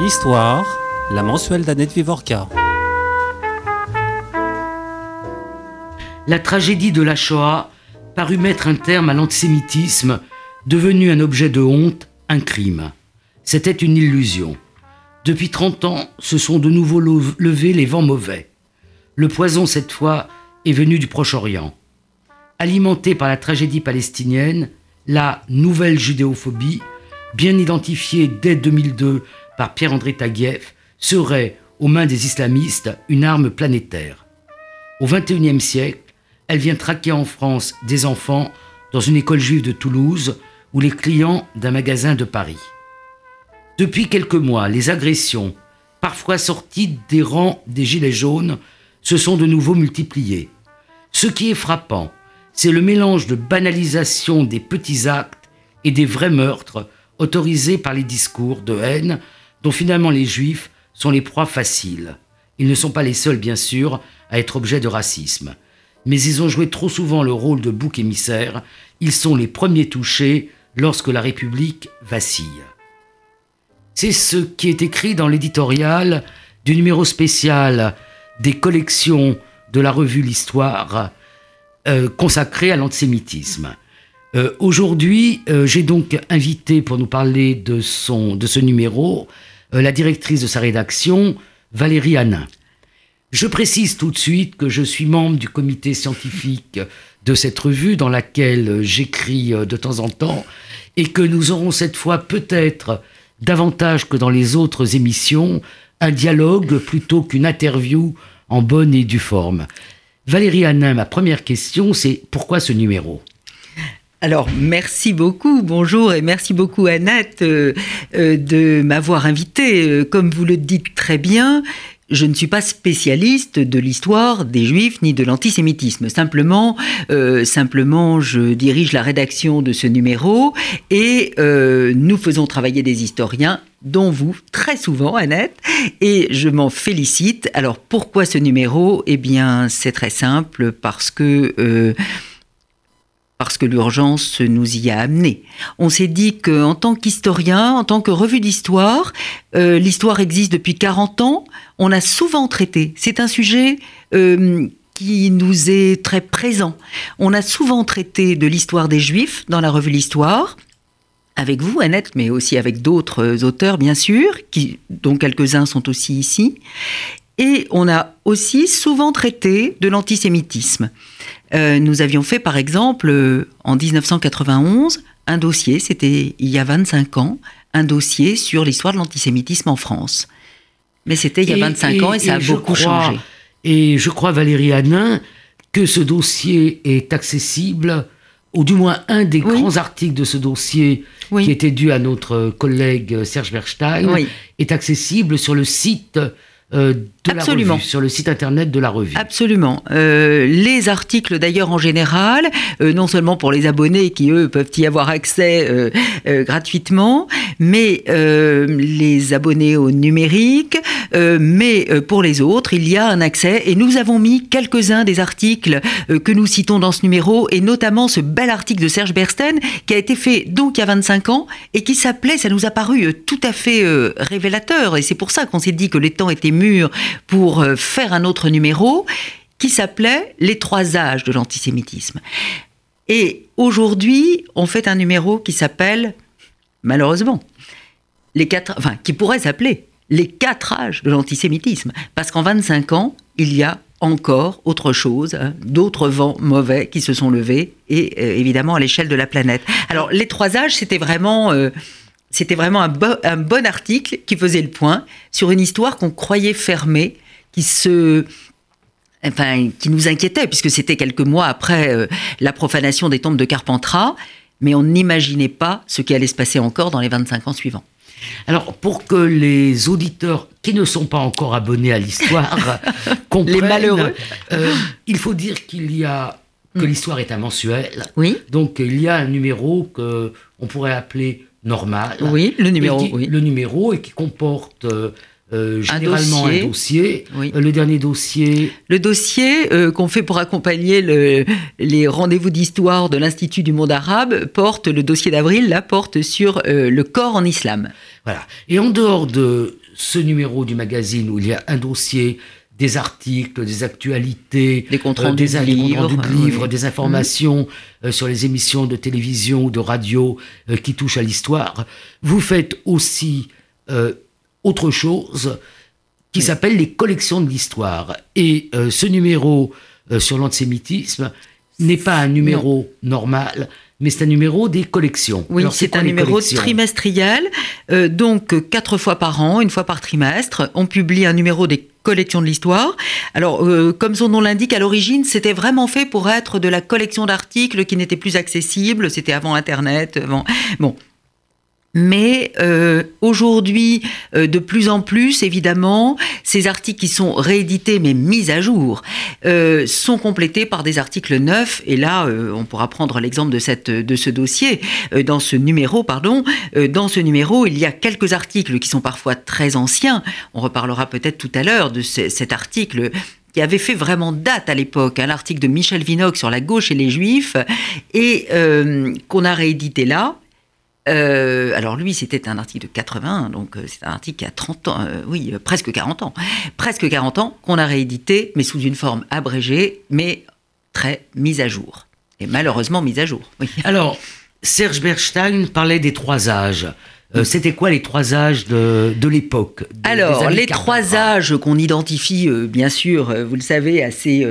Histoire, la mensuelle d'Annette Vivorca. La tragédie de la Shoah parut mettre un terme à l'antisémitisme, devenu un objet de honte, un crime. C'était une illusion. Depuis 30 ans, se sont de nouveau levés les vents mauvais. Le poison, cette fois, est venu du Proche-Orient. Alimenté par la tragédie palestinienne, la nouvelle judéophobie, bien identifiée dès 2002 par Pierre-André Taguieff, serait, aux mains des islamistes, une arme planétaire. Au XXIe siècle, elle vient traquer en France des enfants dans une école juive de Toulouse ou les clients d'un magasin de Paris. Depuis quelques mois, les agressions, parfois sorties des rangs des Gilets jaunes, se sont de nouveau multipliées. Ce qui est frappant, c'est le mélange de banalisation des petits actes et des vrais meurtres autorisés par les discours de haine dont finalement les juifs sont les proies faciles. Ils ne sont pas les seuls, bien sûr, à être objet de racisme. Mais ils ont joué trop souvent le rôle de bouc émissaire. Ils sont les premiers touchés lorsque la République vacille. C'est ce qui est écrit dans l'éditorial du numéro spécial des collections de la revue L'Histoire euh, consacrée à l'antisémitisme. Euh, aujourd'hui, euh, j'ai donc invité pour nous parler de, ce numéro la directrice de sa rédaction, Valérie Hanin. Je précise tout de suite que je suis membre du comité scientifique de cette revue dans laquelle j'écris de temps en temps et que nous aurons cette fois peut-être davantage que dans les autres émissions, un dialogue plutôt qu'une interview en bonne et due forme. Valérie Hanin, ma première question, c'est pourquoi ce numéro? Alors, merci beaucoup, bonjour et merci beaucoup Annette euh, euh, de m'avoir invité. Euh, comme vous le dites très bien, je ne suis pas spécialiste de l'histoire des juifs ni de l'antisémitisme. Simplement, simplement, je dirige la rédaction de ce numéro et euh, nous faisons travailler des historiens dont vous, très souvent, Annette, et je m'en félicite. Alors, pourquoi ce numéro? Eh bien, c'est très simple, parce que... parce que l'urgence nous y a amenés. On s'est dit qu'en tant qu'historien, en tant que revue d'histoire, euh, l'histoire existe depuis 40 ans, on a souvent traité. C'est un sujet euh, qui nous est très présent. On a souvent traité de l'histoire des Juifs dans la revue L'Histoire, avec vous, Annette, mais aussi avec d'autres auteurs, bien sûr, dont quelques-uns sont aussi ici. Et on a aussi souvent traité de l'antisémitisme. Euh, nous avions fait, par exemple, euh, en 1991, un dossier, c'était il y a 25 ans, un dossier sur l'histoire de l'antisémitisme en France. Mais c'était il y a 25 ans et ça a beaucoup changé. Et je crois, Valérie Hanin, que ce dossier est accessible, ou du moins un des grands articles de ce dossier qui était dû à notre collègue Serge Berstein, est accessible sur le site euh, de Absolument. la revue, sur le site internet de la revue. Absolument. Euh, les articles d'ailleurs en général, euh, non seulement pour les abonnés qui eux peuvent y avoir accès gratuitement, mais les abonnés au numérique, mais pour les autres, il y a un accès et nous avons mis quelques-uns des articles que nous citons dans ce numéro et notamment ce bel article de Serge Bersten qui a été fait donc il y a 25 ans et qui s'appelait, ça nous a paru tout à fait révélateur et c'est pour ça qu'on s'est dit que les temps étaient pour euh, faire un autre numéro qui s'appelait Les trois âges de l'antisémitisme. Et aujourd'hui, on fait un numéro qui s'appelle, malheureusement, les quatre, enfin, qui pourrait s'appeler les quatre âges de l'antisémitisme. Parce qu'en 25 ans, il y a encore autre chose, hein, d'autres vents mauvais qui se sont levés, et euh, évidemment à l'échelle de la planète. Alors, les trois âges, c'était vraiment. Euh, c'était vraiment un, bon article qui faisait le point sur une histoire qu'on croyait fermée, qui se enfin, qui nous inquiétait, puisque c'était quelques mois après euh, la profanation des tombes de Carpentras, mais on n'imaginait pas ce qui allait se passer encore dans les 25 ans suivants. Alors, pour que les auditeurs qui ne sont pas encore abonnés à l'histoire comprennent, les malheureux, euh, il faut dire qu'il y a que mm. l'histoire est un mensuel. Oui. Donc, il y a un numéro que on pourrait appeler normal. Oui, le numéro. oui. Le numéro et qui comporte euh, euh, généralement un dossier. Euh, le dernier dossier. Le dossier qu'on fait pour accompagner les rendez-vous d'histoire de l'Institut du monde arabe porte, le dossier d'avril, là, porte sur le corps en islam. Voilà. Et en dehors de ce numéro du magazine où il y a un dossier, des articles, des actualités, des comptes rendus des, de livres, de livres des informations sur les émissions de télévision ou de radio qui touchent à l'histoire. Vous faites aussi autre chose qui s'appelle les collections de l'histoire. Et ce numéro sur l'antisémitisme n'est pas un numéro normal, mais c'est un numéro des collections. Oui, c'est un numéro trimestriel, euh, donc quatre fois par an, une fois par trimestre, on publie un numéro des collections de l'histoire. Alors, euh, comme son nom l'indique, à l'origine, c'était vraiment fait pour être de la collection d'articles qui n'étaient plus accessibles. C'était avant Internet. Avant... Bon, mais euh, aujourd'hui, euh, de plus en plus, évidemment, ces articles qui sont réédités mais mis à jour euh, sont complétés par des articles neufs. Et là, on pourra prendre l'exemple de, cette, de ce dossier, dans ce numéro, pardon. dans ce numéro, il y a quelques articles qui sont parfois très anciens. On reparlera peut-être tout à l'heure de cet article qui avait fait vraiment date à l'époque, un article de Michel Vinocq sur la gauche et les juifs, et qu'on a réédité là. Euh, alors lui, c'était un article de 80, donc euh, c'est un article qui a 30 ans, euh, oui, presque 40 ans, presque 40 ans, qu'on a réédité, mais sous une forme abrégée, mais très mise à jour. Et malheureusement mise à jour. Alors, Serge Berstein parlait des trois âges. Euh, c'était quoi les trois âges de, de l'époque Alors, les trois âges qu'on identifie, euh, bien sûr, euh, vous le savez, assez,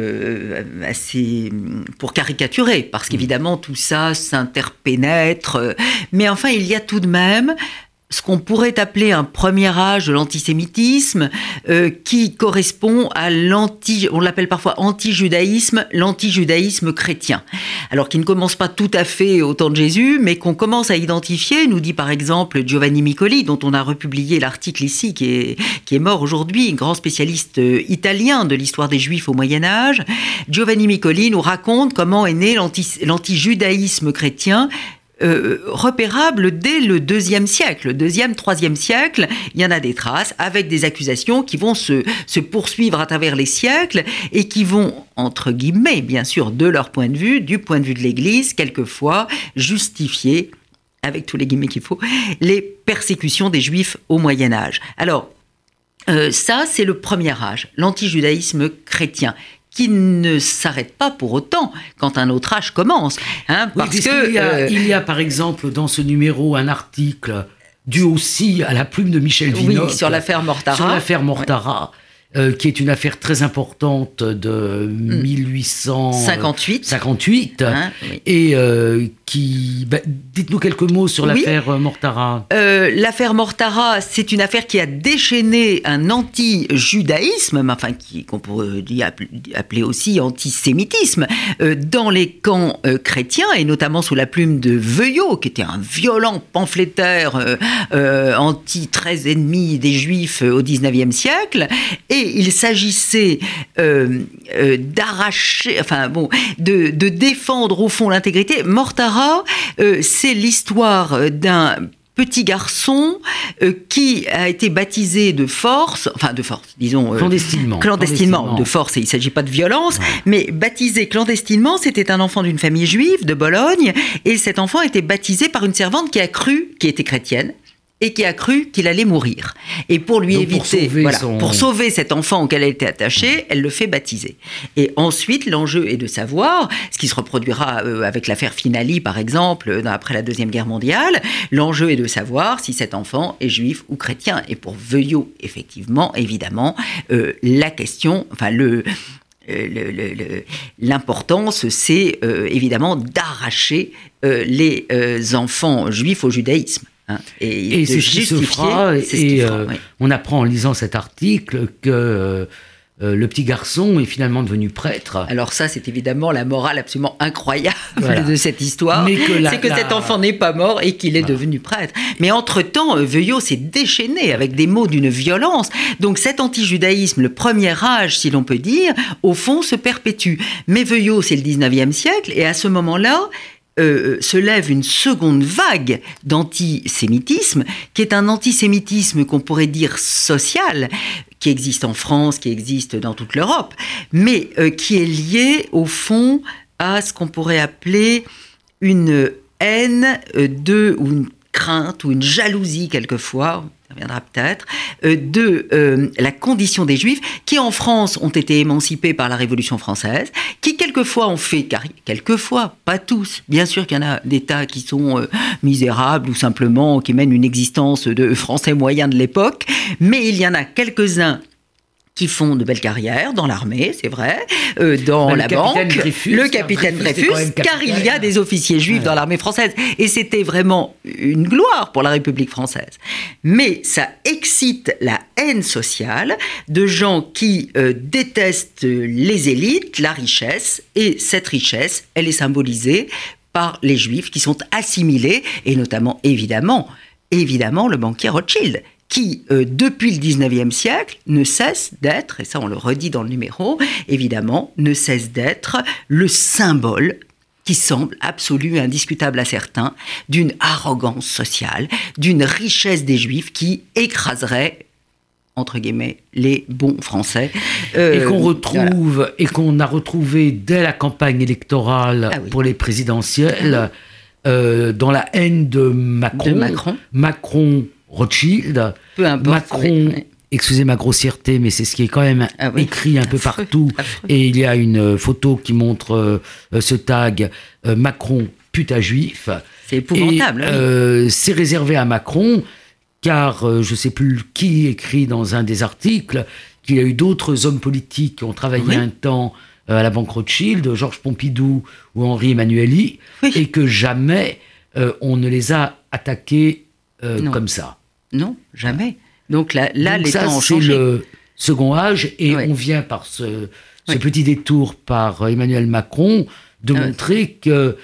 assez pour caricaturer, parce mm. qu'évidemment, tout ça s'interpénètre. mais enfin, il y a tout de même ce qu'on pourrait appeler un premier âge de l'antisémitisme, euh, qui correspond à l'anti, on l'appelle parfois anti-judaïsme, l'anti-judaïsme chrétien. Alors qui ne commence pas tout à fait au temps de Jésus, mais qu'on commence à identifier, nous dit par exemple Giovanni Micoli, dont on a republié l'article ici, qui est, qui est mort aujourd'hui, un grand spécialiste euh, italien de l'histoire des Juifs au Moyen Âge. Giovanni Micoli nous raconte comment est né l'anti-judaïsme chrétien euh, repérable dès le deuxième siècle, deuxième, troisième siècle. Il y en a des traces avec des accusations qui vont se, se poursuivre à travers les siècles et qui vont, entre guillemets, bien sûr, de leur point de vue, du point de vue de l'Église, quelquefois justifier, avec tous les guillemets qu'il faut, les persécutions des Juifs au Moyen Âge. Alors, euh, ça, c'est le premier âge, l'antijudaïsme chrétien qui ne s'arrête pas pour autant quand un autre âge commence. Hein, parce que, il, y a, euh, il, y a, par exemple dans ce numéro un article dû aussi à la plume de Michel Vinocq. Oui, sur l'affaire Mortara. Sur l'affaire Mortara. Euh, qui est une affaire très importante de 1858. 58, hein, et euh, qui. Bah, dites-nous quelques mots sur l'affaire euh, Mortara. l'affaire Mortara, c'est une affaire qui a déchaîné un anti-judaïsme, enfin qu'on pourrait appeler aussi antisémitisme, dans les camps chrétiens et notamment sous la plume de Veuillot, qui était un violent pamphlétaire anti très ennemi des Juifs au XIXe siècle, et il s'agissait euh, euh, d'arracher, enfin bon, de, défendre au fond l'intégrité. Mortara, euh, c'est l'histoire d'un petit garçon qui a été baptisé de force, enfin de force, disons clandestinement, clandestinement, de force. Et il ne s'agit pas de violence, mais baptisé clandestinement, c'était un enfant d'une famille juive de Bologne, et cet enfant a été baptisé par une servante qui a cru, qui était chrétienne, et qui a cru qu'il allait mourir. Et pour lui éviter, pour sauver, cet enfant auquel elle était attachée, elle le fait baptiser. Et ensuite, l'enjeu est de savoir, ce qui se reproduira euh, avec l'affaire Finali, par exemple, euh, après la Deuxième Guerre mondiale, l'enjeu est de savoir si cet enfant est juif ou chrétien. Et pour Veuillot, effectivement, évidemment, euh, la question, enfin le, l'importance, c'est évidemment d'arracher les enfants juifs au judaïsme. Hein, et, c'est ce qui se fera. Et, euh, on apprend en lisant cet article que euh, euh, le petit garçon est finalement devenu prêtre. Alors ça, c'est évidemment la morale absolument incroyable de cette histoire. C'est que cet enfant n'est pas mort et qu'il est devenu prêtre. Mais entre-temps, Veuillot s'est déchaîné avec des mots d'une violence. Donc cet anti-judaïsme, le premier âge, si l'on peut dire, au fond, se perpétue. Mais Veuillot, c'est le 19e siècle, et à ce moment-là, euh, se lève une seconde vague d'antisémitisme, qui est un antisémitisme qu'on pourrait dire social, qui existe en France, qui existe dans toute l'Europe, mais euh, qui est lié au fond à ce qu'on pourrait appeler une haine euh, de, ou une crainte, ou une jalousie quelquefois, ça viendra peut-être, euh, de euh, la condition des juifs qui en France ont été émancipés par la Révolution française, qui quelquefois ont fait, car quelquefois, pas tous, bien sûr qu'il y en a des tas qui sont euh, misérables ou simplement qui mènent une existence de français moyen de l'époque, mais il y en a quelques-uns qui font de belles carrières dans l'armée, c'est vrai, euh, dans la banque, Dreyfus, le capitaine Dreyfus, même car il y a des officiers juifs Ouais. dans l'armée française, et c'était vraiment une gloire pour la République française. Mais ça excite la haine sociale de gens qui euh, détestent les élites, la richesse, et cette richesse, elle est symbolisée par les juifs qui sont assimilés, et notamment, évidemment, évidemment, le banquier Rothschild qui, euh, depuis le 19e siècle, ne cesse d'être, et ça on le redit dans le numéro, évidemment, ne cesse d'être le symbole qui semble absolu et indiscutable à certains, d'une arrogance sociale, d'une richesse des juifs qui écraserait, entre guillemets, les bons Français. Euh, et qu'on voilà. retrouve et qu'on a retrouvé dès la campagne électorale Ah oui. pour les présidentielles euh, dans la haine de Macron, De Macron. Macron Rothschild, Peu importe, Macron. oui. Excusez ma grossièreté, mais c'est ce qui est quand même Ah oui. écrit un peu Affreux, partout. affreux. Et il y a une euh, photo qui montre euh, euh, ce tag euh, Macron putain juif. C'est épouvantable. Oui. euh, c'est réservé à Macron, car je ne sais plus qui écrit dans un des articles qu'il y a eu d'autres hommes politiques qui ont travaillé un temps à la Banque Rothschild, Georges Pompidou ou Henri Emmanuelli, Oui. et que jamais on ne les a attaqués euh, comme ça. Non, jamais. Donc là, là Donc les ça, temps ont c'est changé. le second âge, et Ouais. on vient par ce, petit détour par Emmanuel Macron de Ah ouais. montrer que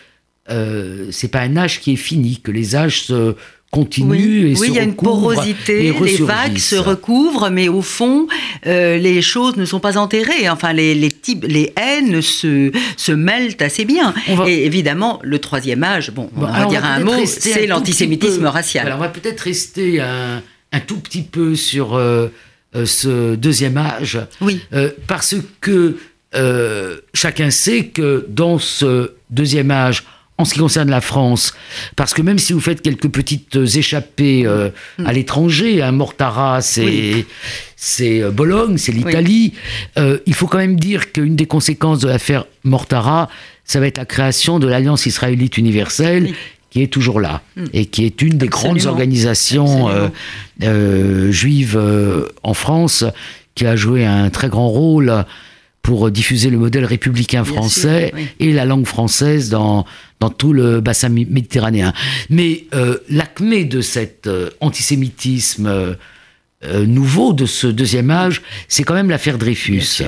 euh, c'est pas un âge qui est fini, que les âges se continuent Oui, et se il y a une porosité, les vagues se recouvrent, mais au fond, euh, les choses ne sont pas enterrées. Enfin, les, les, types, les haines se, se mêlent assez bien. Va- Et évidemment, le troisième âge, bon, on Bon, va alors, dire va un mot, c'est l'antisémitisme racial. Voilà, on va peut-être rester un, un tout petit peu sur euh, euh, ce deuxième âge, Oui, euh, parce que chacun sait que dans ce deuxième âge, en ce qui concerne la France, parce que même si vous faites quelques petites échappées euh, à l'étranger, à Mortara, c'est Mm. Oui. c'est euh, Bologne, c'est l'Italie, euh, il faut quand même dire qu'une des conséquences de l'affaire Mortara, ça va être la création de l'Alliance israélite universelle. Oui. qui est toujours là et qui est une des grandes organisations euh, euh, juives euh, en France, qui a joué un très grand rôle pour diffuser le modèle républicain français sûr, oui. et la langue française dans, dans tout le bassin méditerranéen. Mais euh, l'acmé de cet euh, antisémitisme euh, nouveau, de ce deuxième âge, c'est quand même l'affaire Dreyfus.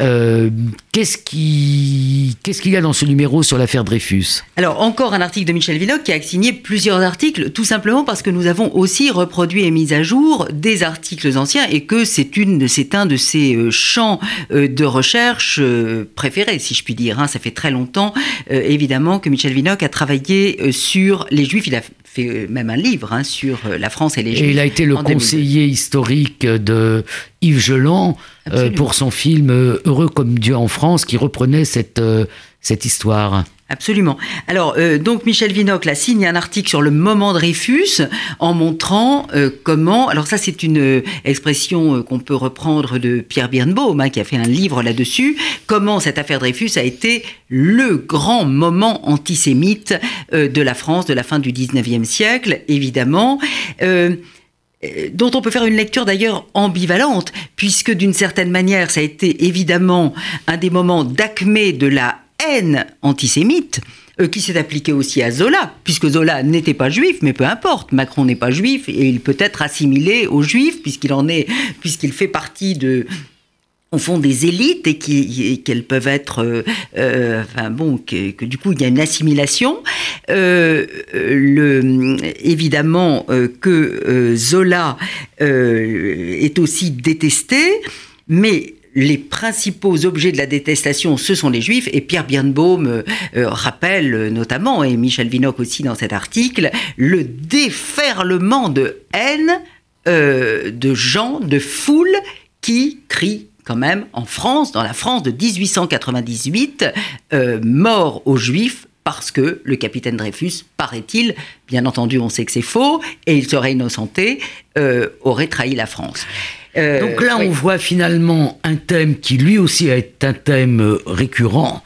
Euh, qu'est-ce qui- qu'est-ce qu'il y a dans ce numéro sur l'affaire Dreyfus? Alors, encore un article de Michel Vinocq qui a signé plusieurs articles, tout simplement parce que nous avons aussi reproduit et mis à jour des articles anciens et que c'est un de ses euh, champs euh, de recherche euh, préférés, si je puis dire. hein. Ça fait très longtemps, évidemment, que Michel Vinocq a travaillé sur les Juifs. Fait euh, même un livre hein, sur euh, la France et les Juifs. Et il a été le en 2002. conseiller historique de Yves Geland euh, pour son film Heureux comme Dieu en France, qui reprenait cette, euh, cette histoire. Absolument. Alors, euh, donc Michel Vinocq là, signe un article sur le moment Dreyfus en montrant euh, comment. Alors, ça, c'est une euh, expression qu'on peut reprendre de Pierre Birnbaum, hein, qui a fait un livre là-dessus. Comment cette affaire Dreyfus a été le grand moment antisémite de la France de la fin du 19e siècle, évidemment. Dont on peut faire une lecture d'ailleurs ambivalente, puisque d'une certaine manière, ça a été évidemment un des moments d'acmé de la haine antisémite, euh, qui s'est appliqué aussi à Zola, puisque Zola n'était pas juif, mais peu importe, Macron n'est pas juif, et il peut être assimilé aux juifs, puisqu'il en est, puisqu'il fait partie de, au fond des élites et qu'elles peuvent être, euh, euh, enfin bon, que, du coup il y a une assimilation. Le, évidemment que Zola est aussi détesté, mais les principaux objets de la détestation, ce sont les juifs, et Pierre Birnbaum euh, euh, rappelle euh, notamment, et Michel Vinocq aussi dans cet article, le déferlement de haine de gens, de foules qui crient quand même en France, dans la France de 1898, euh, mort aux juifs, parce que le capitaine Dreyfus, paraît-il, bien entendu on sait que c'est faux, et il serait innocenté, aurait trahi la France. Euh, Donc là, on voit finalement un thème qui lui aussi est un thème euh, récurrent,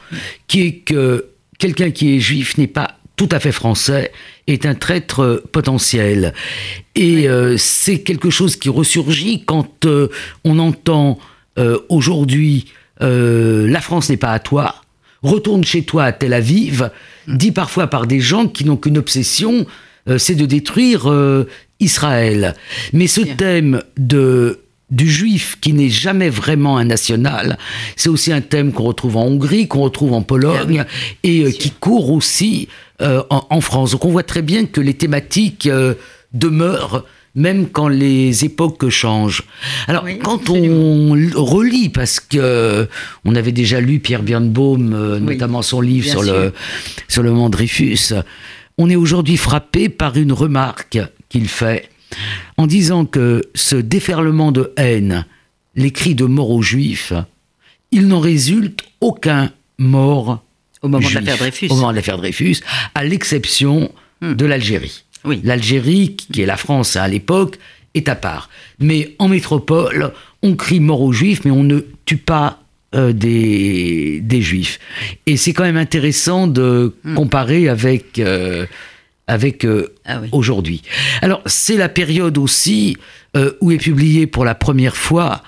qui est que quelqu'un qui est juif n'est pas tout à fait français, est un traître potentiel. Et c'est quelque chose qui ressurgit quand on entend aujourd'hui la France n'est pas à toi retourne chez toi à Tel Aviv, dit parfois par des gens qui n'ont qu'une obsession, euh, c'est de détruire euh, Israël. Mais ce thème de du juif qui n'est jamais vraiment un national, c'est aussi un thème qu'on retrouve en Hongrie, qu'on retrouve en Pologne et euh, qui court aussi en, en, France. Donc on voit très bien que les thématiques demeurent même quand les époques changent. Alors, quand on relit, parce que on avait déjà lu Pierre Birnbaum, euh, notamment son livre sur le, sur le monde Dreyfus, on est aujourd'hui frappé par une remarque qu'il fait en disant que ce déferlement de haine, les cris de mort aux juifs, il n'en résulte aucun mort au moment de l'affaire Dreyfus. Au moment de l'affaire Dreyfus, à l'exception hmm. de l'Algérie. L'Algérie, qui est la France à l'époque, est à part. Mais en métropole, on crie mort aux juifs, mais on ne tue pas euh, des, des, juifs. Et c'est quand même intéressant de hmm. comparer avec, euh, avec euh, ah aujourd'hui. Alors, c'est la période aussi où est publié pour la première fois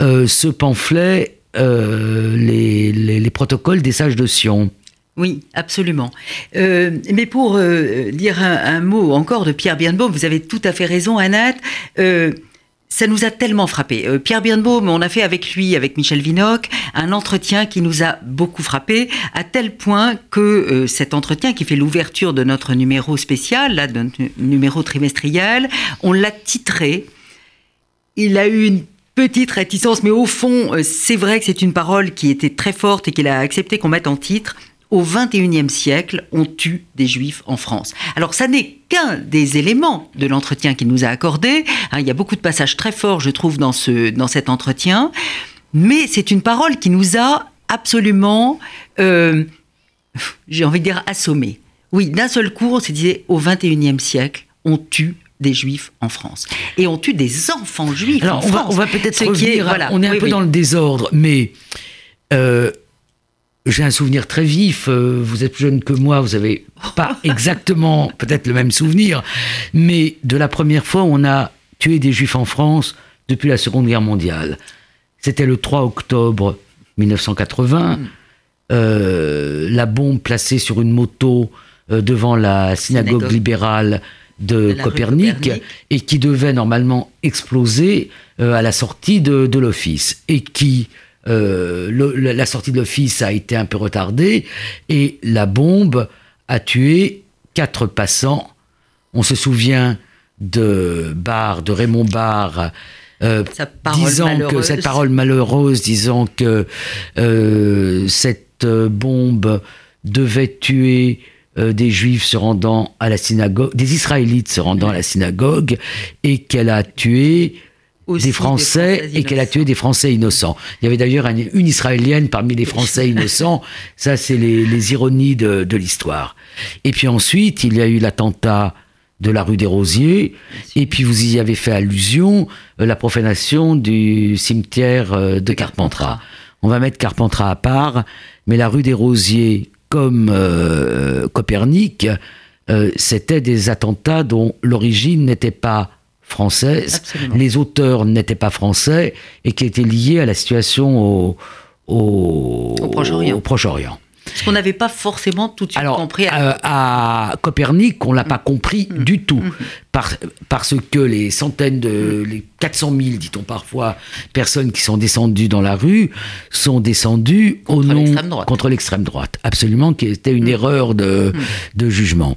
ce pamphlet, les, les, protocoles des sages de Sion. Oui, absolument. Euh, mais pour euh, dire un, mot encore de Pierre Birnbaum, vous avez tout à fait raison, Annette. Euh, ça nous a tellement frappé. Pierre Birnbaum, on a fait avec lui, avec Michel Vinoc, un entretien qui nous a beaucoup frappé, à tel point que cet entretien, qui fait l'ouverture de notre numéro spécial, là, de notre numéro trimestriel, on l'a titré. Il a eu une petite réticence, mais au fond, c'est vrai que c'est une parole qui était très forte et qu'il a accepté qu'on mette en titre au XXIe siècle, on tue des juifs en France. Alors ça n'est qu'un des éléments de l'entretien qu'il nous a accordé. Hein, il y a beaucoup de passages très forts, je trouve, dans, ce, dans cet entretien. Mais c'est une parole qui nous a absolument, euh, j'ai envie de dire, assommés. Oui, d'un seul coup, on se disait, au XXIe siècle, on tue des juifs en France. Et on tue des enfants juifs en on France. Va, on va peut-être revenir, voilà, on est un peu dans le désordre, mais... Euh, j'ai un souvenir très vif. Euh, vous êtes plus jeune que moi, vous n'avez pas exactement peut-être le même souvenir, mais de la première fois où on a tué des juifs en France depuis la Seconde Guerre mondiale. C'était le 3 octobre 1980. Mm. Euh, la bombe placée sur une moto euh, devant la synagogue, libérale de Copernic, et qui devait normalement exploser à la sortie de, de l'office et qui euh, la sortie de l'office a été un peu retardée et la bombe a tué quatre passants. On se souvient de Barr, de Raymond Barr, euh, disant que cette parole malheureuse, disant que euh, cette bombe devait tuer des juifs se rendant à la synagogue, des israélites se rendant à la synagogue, et qu'elle a tué des Français, et qu'elle a tué des Français innocents. Il y avait d'ailleurs une Israélienne parmi les Français innocents. Ça, c'est les, ironies de, l'histoire. Et puis ensuite, il y a eu l'attentat de la rue des Rosiers. Et puis vous y avez fait allusion, euh, la profanation du cimetière euh, de Carpentras. On va mettre Carpentras à part, mais la rue des Rosiers, comme euh, Copernic, c'était des attentats dont l'origine n'était pas française, les auteurs n'étaient pas français et qui étaient liés à la situation au, au, Proche-Orient. Ce qu'on n'avait pas forcément tout de suite compris. À, euh, à Copernic, on l'a pas compris mm. du tout. Mm. parce que les centaines de, mm. les 400 000, dit-on parfois, personnes qui sont descendues dans la rue, sont descendues contre au nom contre l'extrême droite. Absolument, qui était une erreur de, de jugement.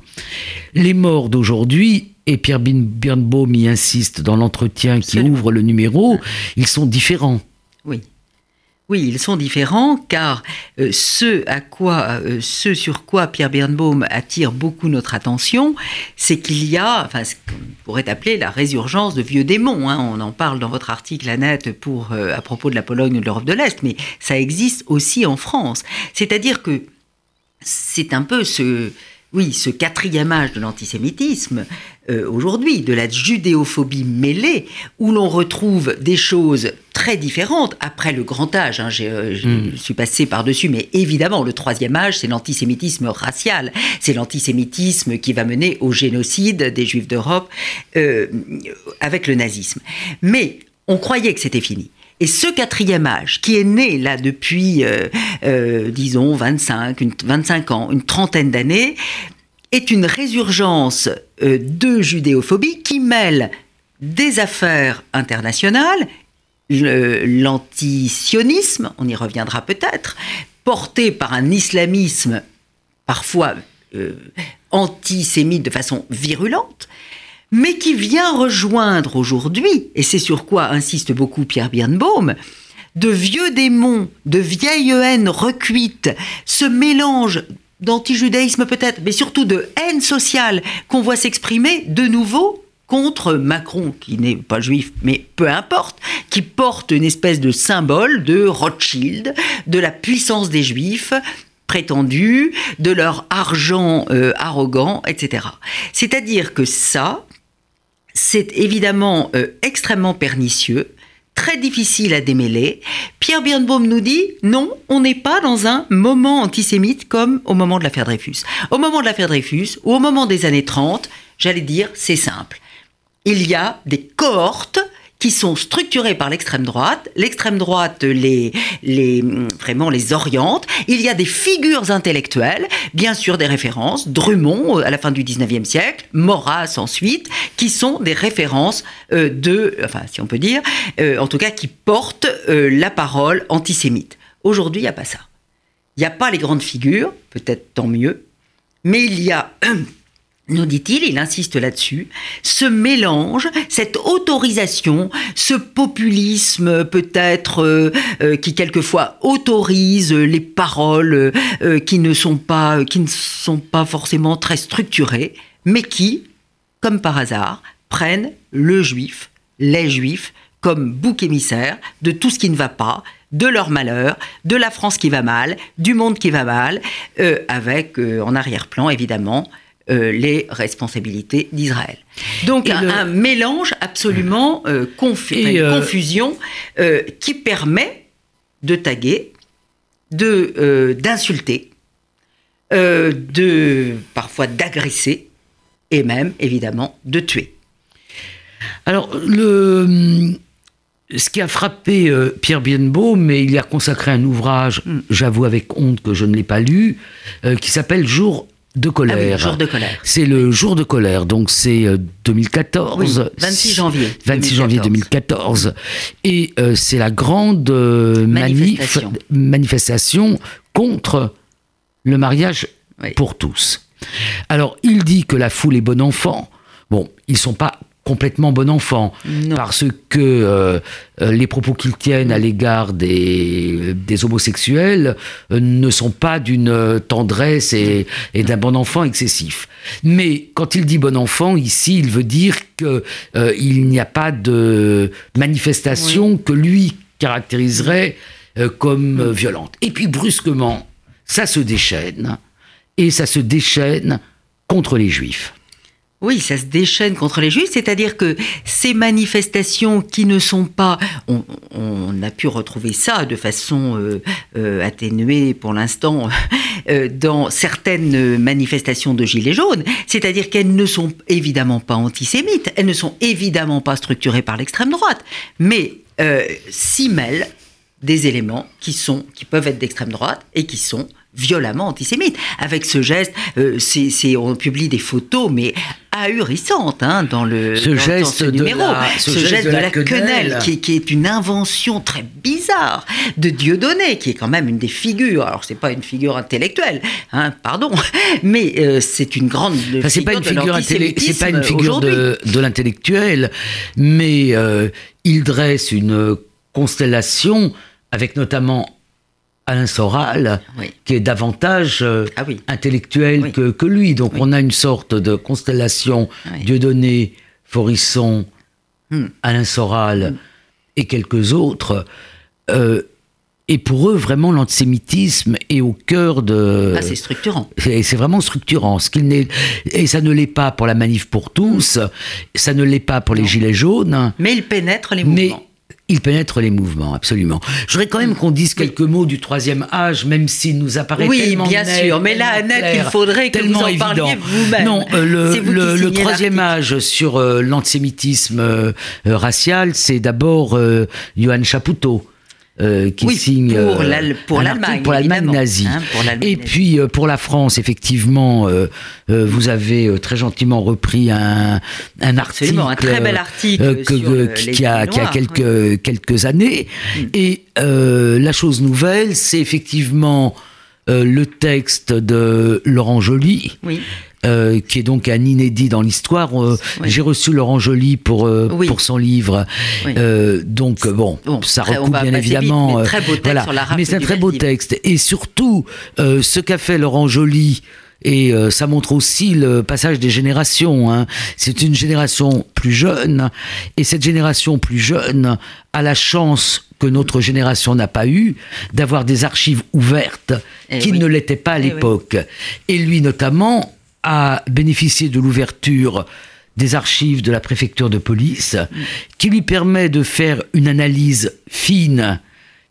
Les morts d'aujourd'hui et Pierre Birnbaum y insiste dans l'entretien qui ouvre le numéro, ils sont différents. Oui. Oui, ils sont différents car euh, ce, à quoi, euh, ce sur quoi Pierre Birnbaum attire beaucoup notre attention, c'est qu'il y a, enfin, ce qu'on pourrait appeler la résurgence de vieux démons. Hein. On en parle dans votre article, Annette, pour, euh, à propos de la Pologne ou de l'Europe de l'Est, mais ça existe aussi en France. C'est-à-dire que c'est un peu ce, oui, ce quatrième âge de l'antisémitisme, euh, aujourd'hui, de la judéophobie mêlée, où l'on retrouve des choses très différentes. Après le grand âge, hein, euh, je hmm. suis passé par-dessus, mais évidemment, le troisième âge, c'est l'antisémitisme racial. C'est l'antisémitisme qui va mener au génocide des Juifs d'Europe euh, avec le nazisme. Mais on croyait que c'était fini. Et ce quatrième âge, qui est né là depuis, disons, 25, 25 ans, une trentaine d'années, est une résurgence euh, de judéophobie qui mêle des affaires internationales, l'antisionisme, on y reviendra peut-être, porté par un islamisme parfois euh, antisémite de façon virulente, mais qui vient rejoindre aujourd'hui, et c'est sur quoi insiste beaucoup Pierre Birnbaum, de vieux démons, de vieilles haines recuites, ce mélange d'antijudaïsme peut-être, mais surtout de haine sociale qu'on voit s'exprimer de nouveau contre Macron, qui n'est pas juif, mais peu importe, qui porte une espèce de symbole de Rothschild, de la puissance des juifs prétendus, de leur argent euh, arrogant, etc. C'est-à-dire que ça, c'est évidemment euh, extrêmement pernicieux, très difficile à démêler. Pierre Birnbaum nous dit non, on n'est pas dans un moment antisémite comme au moment de l'affaire Dreyfus. Au moment de l'affaire Dreyfus ou au moment des années 30, j'allais dire, c'est simple. Il y a des cohortes qui sont structurés par l'extrême droite. L'extrême droite les, les, vraiment les oriente. Il y a des figures intellectuelles, bien sûr des références, Drummond euh, à la fin du 19e siècle, Maurras ensuite, qui sont des références euh, de, enfin si on peut dire, euh, en tout cas qui portent la parole antisémite. Aujourd'hui, il n'y a pas ça. Il n'y a pas les grandes figures, peut-être tant mieux, mais il y a nous dit-il, il insiste là-dessus, ce mélange, cette autorisation, ce populisme peut-être euh, euh, qui quelquefois autorise les paroles euh, qui ne sont pas qui ne sont pas forcément très structurées, mais qui, comme par hasard, prennent le juif, les juifs comme bouc émissaire de tout ce qui ne va pas, de leur malheur, de la France qui va mal, du monde qui va mal, avec en arrière-plan évidemment euh, les responsabilités d'Israël. Donc un, mélange absolument euh, euh, confusion qui permet de taguer, de d'insulter, de parfois d'agresser et même évidemment de tuer. Alors le ce qui a frappé Pierre Bienbaum, mais il y a consacré un ouvrage, mm. j'avoue avec honte que je ne l'ai pas lu, qui s'appelle Jour de colère. Ah de colère. C'est le jour de colère, donc c'est 2014. Euh, 26 janvier. 26 janvier 2014. Et euh, c'est la grande euh, manifestation. contre le mariage pour tous. Alors, il dit que la foule est bon enfant. Bon, ils sont pas complètement bon enfant, parce que euh, euh, les propos qu'ils tiennent à l'égard des, des, homosexuels euh, ne sont pas d'une tendresse et, et d'un bon enfant excessif. Mais quand il dit bon enfant, ici, il veut dire qu'il n'y a pas de manifestation que lui caractériserait comme violente. Et puis brusquement, ça se déchaîne, et ça se déchaîne contre les juifs. Oui, ça se déchaîne contre les juifs, c'est-à-dire que ces manifestations qui ne sont pas, on, a pu retrouver ça de façon euh, euh, atténuée pour l'instant euh, dans certaines manifestations de gilets jaunes, c'est-à-dire qu'elles ne sont évidemment pas antisémites, elles ne sont évidemment pas structurées par l'extrême droite, mais s'y mêlent des éléments qui qui peuvent être d'extrême droite et qui sont violemment antisémites. Avec ce geste, c'est, on publie des photos, mais ahurissante hein, dans le ce geste numéro. La, ce, geste, de, la, quenelle, qui, est une invention très bizarre de Dieudonné, qui est quand même une des figures. Alors c'est pas une figure intellectuelle, hein, pardon, mais euh, c'est une grande enfin, c'est pas une figure c'est pas une figure de, de l'intellectuel, mais euh, il dresse une constellation avec notamment Alain Soral, qui est davantage euh, ah intellectuel que, lui. Donc on a une sorte de constellation Dieudonné, Forisson, hmm. Alain Soral hmm. et quelques autres. Euh, et pour eux, vraiment, l'antisémitisme est au cœur de. Ah, c'est structurant. C'est vraiment structurant. Ce n'est et ça ne l'est pas pour la manif pour tous, ça ne l'est pas pour les gilets jaunes. Mais il pénètre les mouvements. Il pénètre les mouvements, absolument. Je voudrais quand même qu'on dise quelques mots du troisième âge, même s'il nous apparaît oui, tellement Oui, bien sûr. Mais là, Annette, il faudrait que vous en parliez vous-même. Non, euh, le, le, troisième âge sur euh, l'antisémitisme euh, racial, c'est d'abord Johan Chapoutot. Euh, qui signe pour l'Allemagne pour l'Allemagne nazie. Hein, et puis pour la France, effectivement, euh, vous avez très gentiment repris un, un article, un très bel article qui, a, qui a quelques quelques années. Mm. Et la chose nouvelle, c'est effectivement le texte de Laurent Joly. Oui. Euh, qui est donc un inédit dans l'histoire. Euh, j'ai reçu Laurent Joly pour, euh, pour son livre. donc, bon, ça recoupe bien évidemment. mais très beau texte sur la Mais c'est un très beau texte. Et surtout, ce qu'a fait Laurent Joly. Et ça montre aussi le passage des générations. Hein. C'est une génération plus jeune, et cette génération plus jeune a la chance que notre génération n'a pas eu, d'avoir des archives ouvertes eh qui ne l'étaient pas à eh l'époque. Et lui notamment a bénéficié de l'ouverture des archives de la préfecture de police, qui lui permet de faire une analyse fine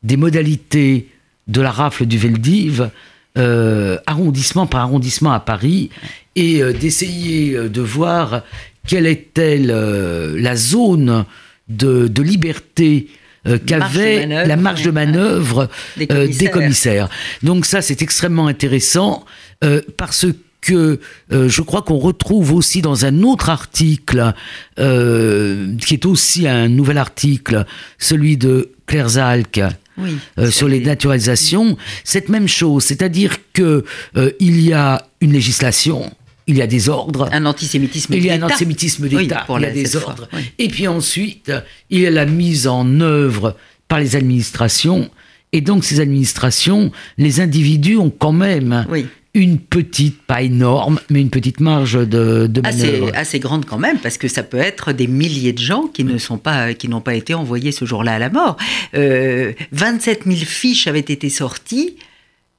des modalités de la rafle du Veldiv, euh, arrondissement par arrondissement à Paris, et euh, d'essayer euh, de voir quelle était la zone de, liberté qu'avait la marge de manœuvre des des commissaires. Donc ça, c'est extrêmement intéressant parce que euh, je crois qu'on retrouve aussi dans un autre article, euh, qui est aussi un nouvel article, celui de Claire Zalk. Euh, sur les naturalisations, cette même chose, c'est-à-dire que il y a une législation, il y a des ordres. Un antisémitisme Il y a un antisémitisme d'État. il y a des ordres. Et puis ensuite, il y a la mise en œuvre par les administrations. Et donc, ces administrations, les individus ont quand même oui une petite, pas énorme, mais une petite marge de, de manœuvre. Assez, assez, grande quand même, parce que ça peut être des milliers de gens qui ne sont pas, qui n'ont pas été envoyés ce jour-là à la mort. Euh, 27 000 fiches avaient été sorties.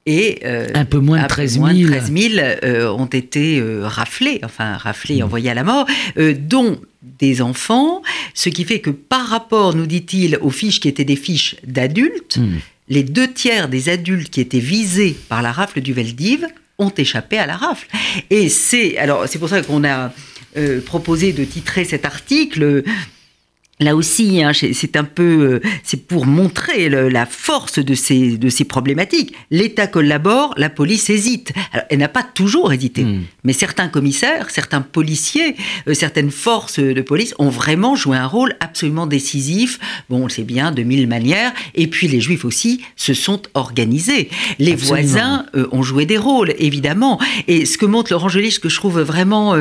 Et euh, un peu moins de 13 000, 13 000 euh, ont été euh, raflés, enfin raflés mmh. envoyés à la mort, dont des enfants, ce qui fait que par rapport, nous dit-il, aux fiches qui étaient des fiches d'adultes, mmh. les deux tiers des adultes qui étaient visés par la rafle du Veldiv ont échappé à la rafle. Et c'est alors c'est pour ça qu'on a euh, proposé de titrer cet article Là aussi, hein, c'est un peu, euh, c'est pour montrer la force de ces, de ces problématiques. L'État collabore, la police hésite. elle n'a pas toujours hésité, hmm. mais certains commissaires, certains policiers, euh, certaines forces de police ont vraiment joué un rôle absolument décisif. Bon, on le sait bien, de mille manières. Et puis les Juifs aussi se sont organisés. Les voisins euh, ont joué des rôles, évidemment. Et ce que montre Laurent Joly, ce que je trouve vraiment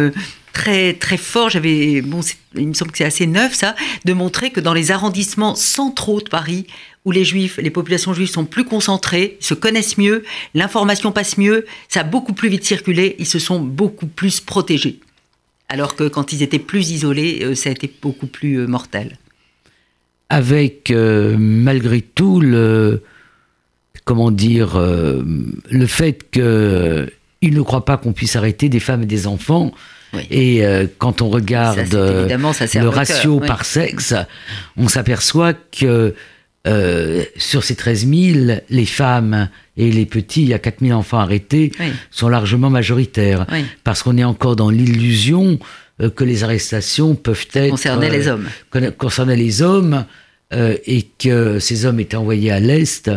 très très fort. J'avais bon, il me semble que c'est assez neuf ça, de montrer que dans les arrondissements centraux de Paris, où les juifs, les populations juives sont plus concentrées, se connaissent mieux, l'information passe mieux, ça a beaucoup plus vite circulé, ils se sont beaucoup plus protégés. Alors que quand ils étaient plus isolés, euh, ça a été beaucoup plus euh, mortel. Avec euh, malgré tout le comment dire le fait qu'ils ne croient pas qu'on puisse arrêter des femmes et des enfants et euh, quand on regarde euh, le ratio par sexe, on s'aperçoit que euh, sur ces 13 000, les femmes et les petits, il y a 4 000 enfants arrêtés, sont largement majoritaires. Parce qu'on est encore dans l'illusion que les arrestations peuvent être... Concerner les hommes. Concerner les hommes, et que ces hommes étaient envoyés à l'Est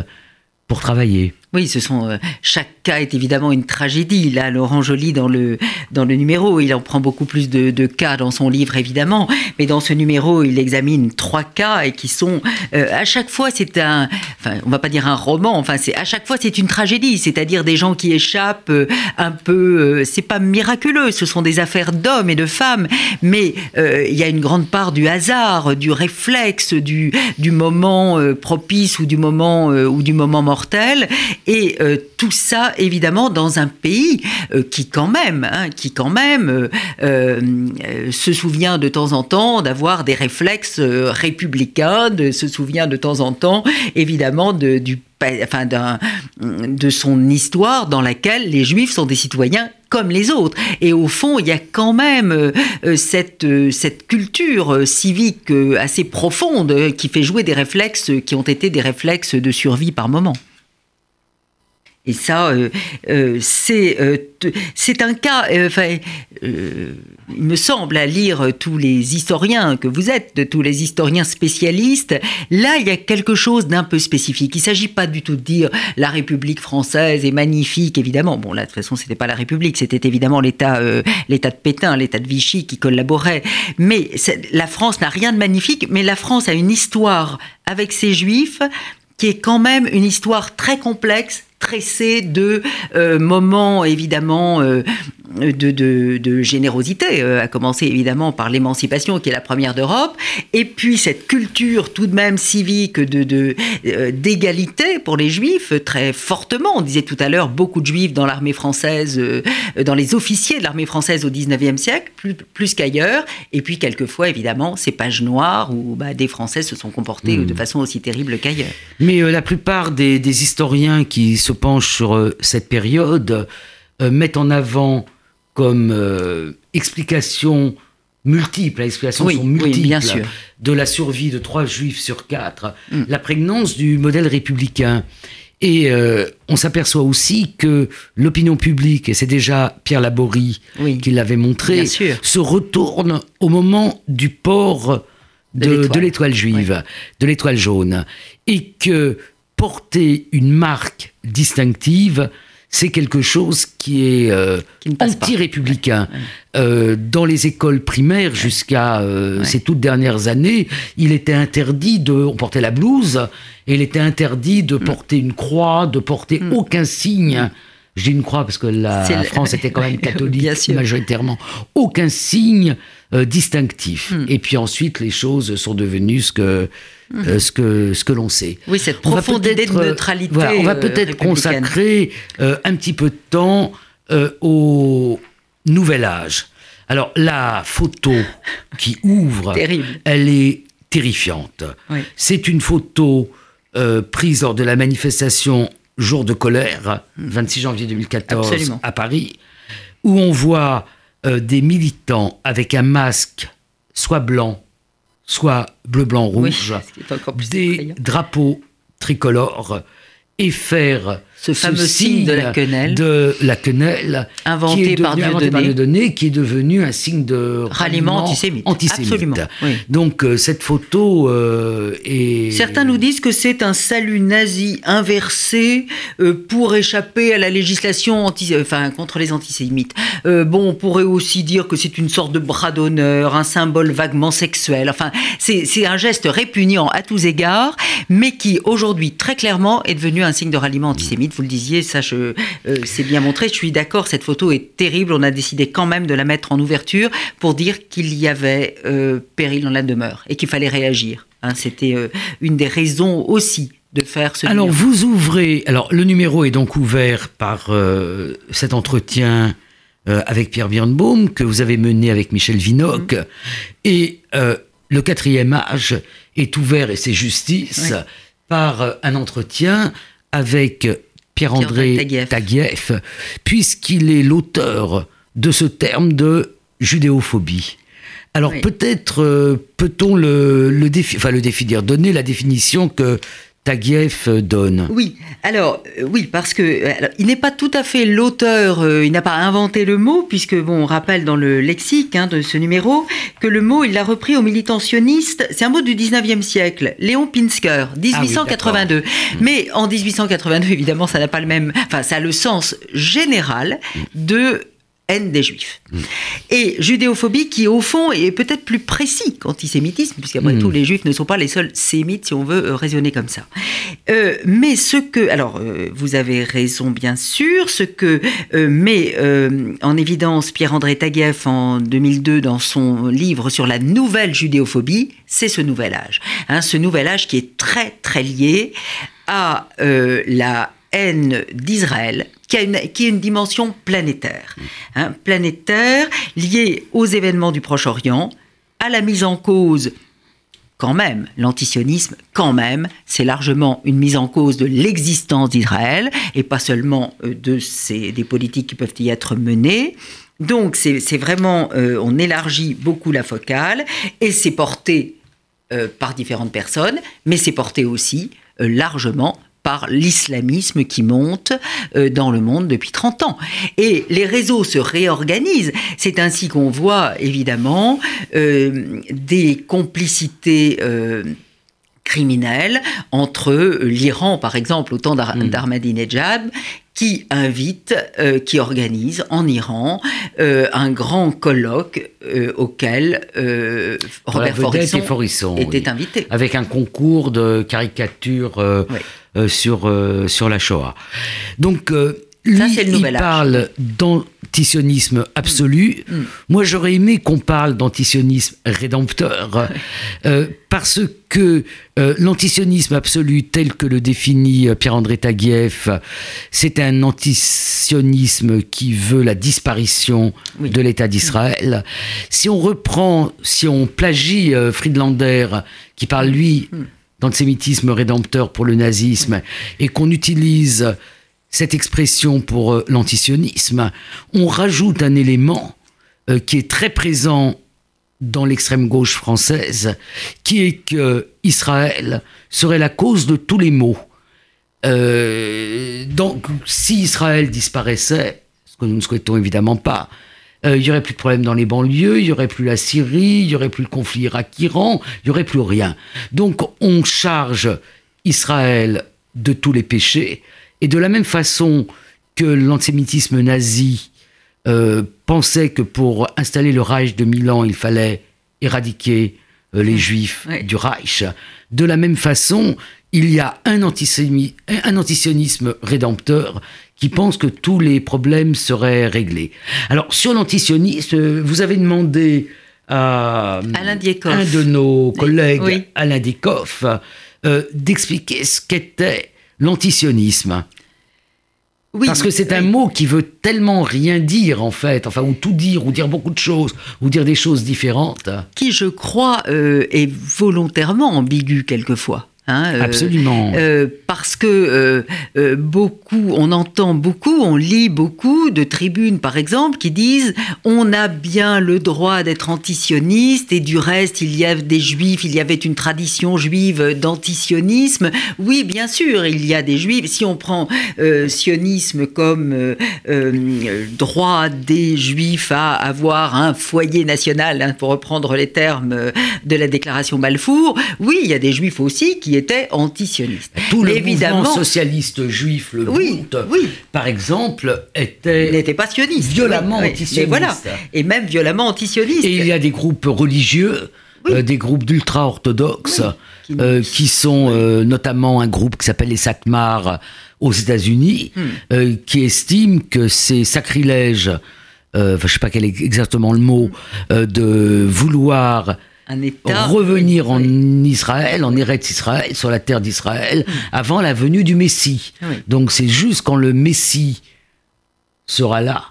pour travailler. Oui, ce sont euh, chaque cas est évidemment une tragédie. Là, Laurent Joly dans le dans le numéro, il en prend beaucoup plus de, de, cas dans son livre évidemment, mais dans ce numéro, il examine trois cas et qui sont euh, à chaque fois c'est un, enfin on va pas dire un roman, enfin c'est à chaque fois c'est une tragédie, c'est-à-dire des gens qui échappent euh, un peu, c'est pas miraculeux, ce sont des affaires d'hommes et de femmes, mais il y a une grande part du hasard, du réflexe, du du moment propice ou du moment ou du moment mortel Et tout ça, évidemment, dans un pays qui quand même, hein, qui quand même se souvient de temps en temps d'avoir des réflexes républicains, se souvient de temps en temps, évidemment, de, du de son histoire dans laquelle les juifs sont des citoyens comme les autres. Et au fond, il y a quand même euh, euh, euh, cette culture civique assez profonde qui fait jouer des réflexes qui ont été des réflexes de survie par moment. Et ça, euh, euh, euh, c'est un cas, enfin, il me semble, à lire tous les historiens que vous êtes, de tous les historiens spécialistes, là, il y a quelque chose d'un peu spécifique. Il ne s'agit pas du tout de dire la République française est magnifique, évidemment. Bon, là, de toute façon, ce n'était pas la République, c'était évidemment l'État l'État de Pétain, l'État de Vichy qui collaborait. Mais la France n'a rien de magnifique, mais la France a une histoire avec ses juifs qui est quand même une histoire très complexe, tressé de euh, moments évidemment euh, de, générosité, euh, à commencer évidemment par l'émancipation qui est la première d'Europe, et puis cette culture tout de même civique de d'égalité pour les juifs très fortement. On disait tout à l'heure beaucoup de juifs dans l'armée française, dans les officiers de l'armée française au 19e siècle, plus, qu'ailleurs, et puis quelquefois évidemment ces pages noires où bah, des Français se sont comportés mmh. de façon aussi terrible qu'ailleurs. Mais la plupart des, des historiens qui se penche sur euh, cette période euh, met en avant comme euh, explication multiple, explication sont multiples de la survie de trois juifs sur quatre, mm. la prégnance du modèle républicain. Et on s'aperçoit aussi que l'opinion publique, et c'est déjà Pierre Laborie qui l'avait montré, se retourne au moment du port de, l'étoile juive, de l'étoile jaune. Et que porter une marque distinctive, c'est quelque chose qui est euh, anti-républicain. Euh, dans les écoles primaires, jusqu'à euh, ces toutes dernières années, il était interdit de... On portait la blouse, et il était interdit de mm. porter une croix, de porter mm. aucun signe. Je dis une croix parce que la, France était quand même catholique majoritairement. Aucun signe distinctif. Mm. Et puis ensuite, les choses sont devenues ce que euh, ce que, ce que l'on sait. Oui, cette profonde idée de neutralité. on va euh, peut-être consacrer euh, un petit peu de temps au nouvel âge. Alors, la photo qui ouvre, elle est terrifiante. C'est une photo prise lors de la manifestation Jour de colère, 26 janvier 2014 à Paris, où on voit des militants avec un masque soit blanc, soit bleu, blanc, rouge, des drapeaux tricolores et faire ce fameux signe de la quenelle, de la quenelle inventé, par, Dieudonné, qui est devenu un signe de ralliement antisémite. Absolument. Donc euh, cette photo euh, est. Certains nous disent que c'est un salut nazi inversé euh, pour échapper à la législation anti... enfin, contre les antisémites. bon, on pourrait aussi dire que c'est une sorte de bras d'honneur, un symbole vaguement sexuel. Enfin, c'est un geste répugnant à tous égards, mais qui aujourd'hui très clairement est devenu un signe de ralliement antisémite. Vous le disiez, ça, euh, c'est bien montré. Je suis d'accord, cette photo est terrible. On a décidé quand même de la mettre en ouverture pour dire qu'il y avait euh, péril dans la demeure et qu'il fallait réagir. Hein. C'était euh, une des raisons aussi de faire ce Alors, vous ouvrez. Alors, le numéro est donc ouvert par cet entretien avec Pierre Birnbaum que vous avez mené avec Michel Vinoc. Mm-hmm. Et le quatrième âge est ouvert, et c'est justice, par un entretien avec Pierre-André Taguieff, puisqu'il est l'auteur de ce terme de judéophobie. Alors peut-être euh, peut-on le, le, enfin, le définir, donner la définition que Taguieff donne. Oui, alors euh, oui, parce que il n'est pas tout à fait l'auteur, euh, il n'a pas inventé le mot, puisque bon, on rappelle dans le lexique hein, de ce numéro que le mot, il l'a repris au militantioniste, c'est un mot du 19e siècle, Léon Pinsker, 1882. Ah Mais en 1882, évidemment, ça n'a pas le même, enfin, ça a le sens général de haine des juifs. Mm. Et judéophobie qui, au fond, est peut-être plus précis qu'antisémitisme, puisqu'après mm. tout, les juifs ne sont pas les seuls sémites, si on veut euh, raisonner comme ça. Euh, mais ce que, alors, euh, vous avez raison, bien sûr, ce que met en évidence Pierre-André Taguieff en 2002 dans son livre sur la nouvelle judéophobie, c'est ce nouvel âge. Hein, ce nouvel âge qui est très, très lié à la haine d'Israël qui a, une, qui a une dimension planétaire. Hein, planétaire, liée aux événements du Proche-Orient, à la mise en cause quand même, l'antisionisme, quand même, c'est largement une mise en cause de l'existence d'Israël et pas seulement euh, de ces, des politiques qui peuvent y être menées. Donc c'est vraiment, euh, on élargit beaucoup la focale et c'est porté euh, par différentes personnes, mais c'est porté aussi largement par l'islamisme qui monte euh, dans le monde depuis 30 ans. Et les réseaux se réorganisent. C'est ainsi qu'on voit évidemment euh, des complicités. Euh, criminelles entre l'Iran, par exemple, au temps mm. d'Ahmadinejad, qui invite, qui organise en Iran un grand colloque auquel Robert Forisson, était invité. Avec un concours de caricatures euh, sur, euh, sur la Shoah. Donc, euh, lui, il parle d'antisionisme absolu. Mm. Mm. Moi, j'aurais aimé qu'on parle d'antisionisme rédempteur, parce que l'antisionisme absolu, tel que le définit Pierre-André Taguieff, c'est un antisionisme qui veut la disparition de l'État d'Israël. Si on reprend, si on plagie Friedlander, qui parle, lui, mm d'antisémitisme rédempteur pour le nazisme et qu'on utilise cette expression pour euh, l'antisionisme, on rajoute un élément euh, qui est très présent dans l'extrême gauche française, qui est que Israël serait la cause de tous les maux. Euh, donc, si Israël disparaissait, ce que nous ne souhaitons évidemment pas, euh, il y aurait plus de problèmes dans les banlieues, il y aurait plus la Syrie, il y aurait plus le conflit Irak-Iran, il y aurait plus rien. Donc on charge Israël de tous les péchés, et de la même façon que l'antisémitisme nazi euh, pensait que pour installer le Reich de Milan, il fallait éradiquer euh, les juifs du Reich, de la même façon, il y a un, un antisionisme rédempteur qui pense que tous les problèmes seraient réglés. Alors, sur l'antisionisme, vous avez demandé à un de nos collègues, Alain Diekoff, euh, d'expliquer ce qu'était l'antisionisme. Oui, Parce que c'est un mot qui veut tellement rien dire en fait, enfin ou tout dire, ou dire beaucoup de choses, ou dire des choses différentes. Qui, je crois, euh, est volontairement ambigu quelquefois. Hein, euh, Absolument. Euh, parce que euh, beaucoup, on entend beaucoup, on lit beaucoup de tribunes, par exemple, qui disent on a bien le droit d'être antisioniste et du reste, il y a des juifs, il y avait une tradition juive d'antisionisme. Oui, bien sûr, il y a des juifs. Si on prend sionisme comme droit des juifs à avoir un foyer national, hein, pour reprendre les termes de la déclaration Balfour, oui, il y a des juifs aussi qui était antisioniste. Tout le mouvement socialiste juif, le oui, oui. par exemple, était n'était pas sioniste, violemment antisioniste. Et voilà, et même violemment antisioniste. Et il y a des groupes religieux, euh, des groupes d'ultra-orthodoxes, euh, qui, sont euh, notamment un groupe qui s'appelle les Sakmar aux États-Unis, hmm. qui estime que c'est sacrilège, je ne sais pas quel est exactement le mot, de vouloir revenir en Israël, en Eretz Israël, sur la terre d'Israël, mm. avant la venue du Messie. Donc c'est juste quand le Messie sera là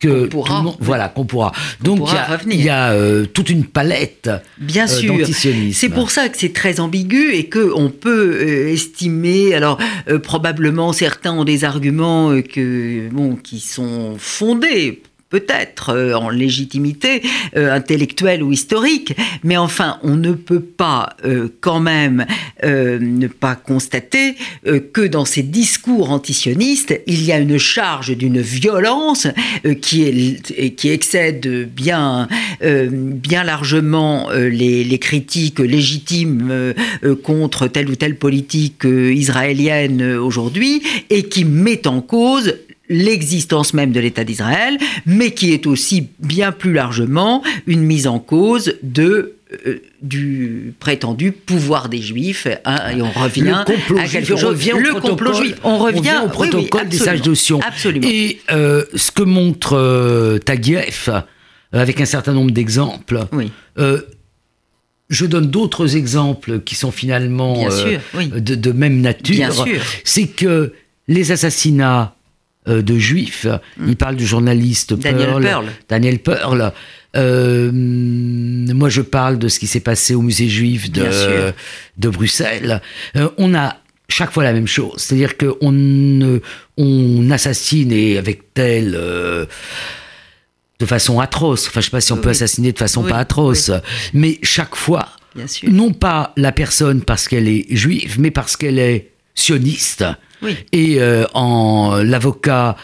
que pourra, voilà qu'on pourra. Donc il y a, euh, toute une palette Bien euh, sûr. C'est pour ça que c'est très ambigu et que on peut euh, estimer. Alors probablement certains ont des arguments que bon qui sont fondés peut-être euh, en légitimité euh, intellectuelle ou historique, mais enfin, on ne peut pas euh, quand même ne pas constater que dans ces discours antisionistes, il y a une charge d'une violence qui, est, qui excède bien, bien largement les, les, critiques légitimes contre telle ou telle politique israélienne aujourd'hui et qui met en cause l'existence même de l'État d'Israël, mais qui est aussi bien plus largement une mise en cause de euh, du prétendu pouvoir des Juifs, hein, et on revient à quelque chose. le complot juif. On revient, au protocole des sages de Sion. Absolument. Et euh, ce que montre euh, Taguieff, avec un certain nombre d'exemples, je donne d'autres exemples qui sont finalement de, de, même nature. C'est que les assassinats euh, de juifs. Il parle du journaliste Daniel Pearl, Pearl. Daniel Pearl. Euh, moi, je parle de ce qui s'est passé au musée juif de, de Bruxelles. Euh, on a chaque fois la même chose, c'est-à-dire qu'on ne- on assassine et avec tel euh, de façon atroce. Enfin, je sais pas si on peut assassiner de façon Oui, pas atroce, mais chaque fois, non pas la personne parce qu'elle est juive, mais parce qu'elle est sioniste. Oui. Et euh, en l'avocat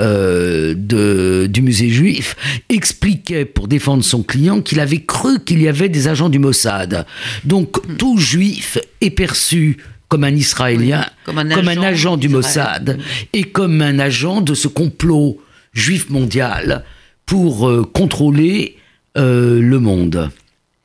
euh, de, du musée juif expliquait pour défendre son client qu'il avait cru qu'il y avait des agents du Mossad. Donc Hmm. tout juif est perçu comme un Israélien, Oui, comme un agent agent du. Mossad et comme un agent de ce complot juif mondial pour euh, contrôler le monde.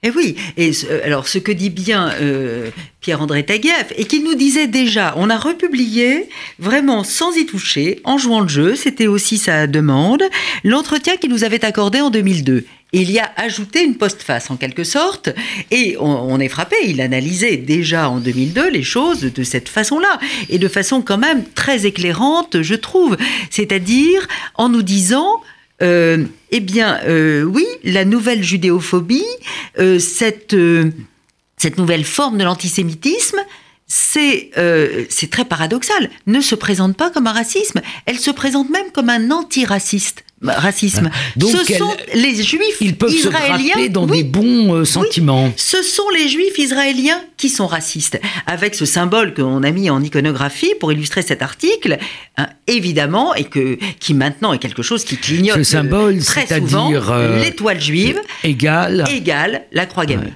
Et oui, et ce- euh, alors ce que dit bien euh, Pierre-André Taguieff, et qu'il nous disait déjà, on a republié, vraiment sans y toucher, en jouant le jeu, c'était aussi sa demande, l'entretien qu'il nous avait accordé en 2002. Et il y a ajouté une postface en quelque sorte, et on, on est frappé, il analysait déjà en 2002 les choses de cette façon-là, et de façon quand même très éclairante, je trouve, c'est-à-dire en nous disant... Euh, eh bien, euh, oui, la nouvelle judéophobie, euh, cette, euh, cette nouvelle forme de l'antisémitisme, c'est euh, c'est très paradoxal, ne se présente pas comme un racisme, elle se présente même comme un antiraciste. Racisme. Donc, Ce sont les juifs Ils peuvent se israéliens. grapper dans oui, des bons euh, sentiments. ce sont les juifs israéliens qui sont racistes. Avec ce symbole qu'on a mis en iconographie pour illustrer cet article, hein, évidemment, et que, qui maintenant est quelque chose qui clignote Ce symbole, euh, très souvent, euh, l'étoile juive Égal. égale la croix gammée. Ouais.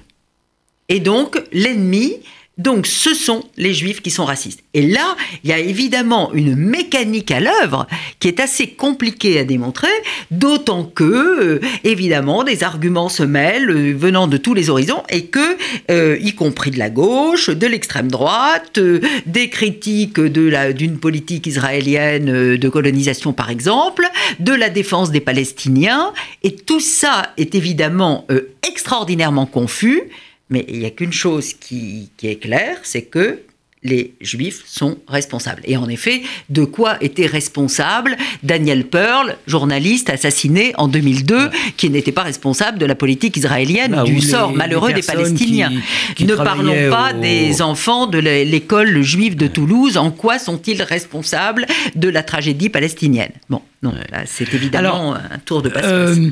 Et donc, l'ennemi, donc ce sont les juifs qui sont racistes. Et là, il y a évidemment une mécanique à l'œuvre qui est assez compliquée à démontrer, d'autant que, euh, évidemment, des arguments se mêlent euh, venant de tous les horizons et que, euh, y compris de la gauche, de l'extrême droite, des critiques de d'une politique israélienne de colonisation, par exemple, de la défense des Palestiniens, et tout ça est évidemment extraordinairement confus. Mais il n'y a qu'une chose qui, qui est claire, c'est que les juifs sont responsables. Et en effet, de quoi était responsable Daniel Pearl, journaliste assassiné en 2002, qui n'était pas responsable de la politique israélienne Bah, du les- sort malheureux des Palestiniens. qui- qui ne parlons pas au- des enfants de l'é- l'école juive de Toulouse. En quoi sont-ils responsables de la tragédie palestinienne? Bon, non, là, c'est évidemment un tour de passe-passe. Euh,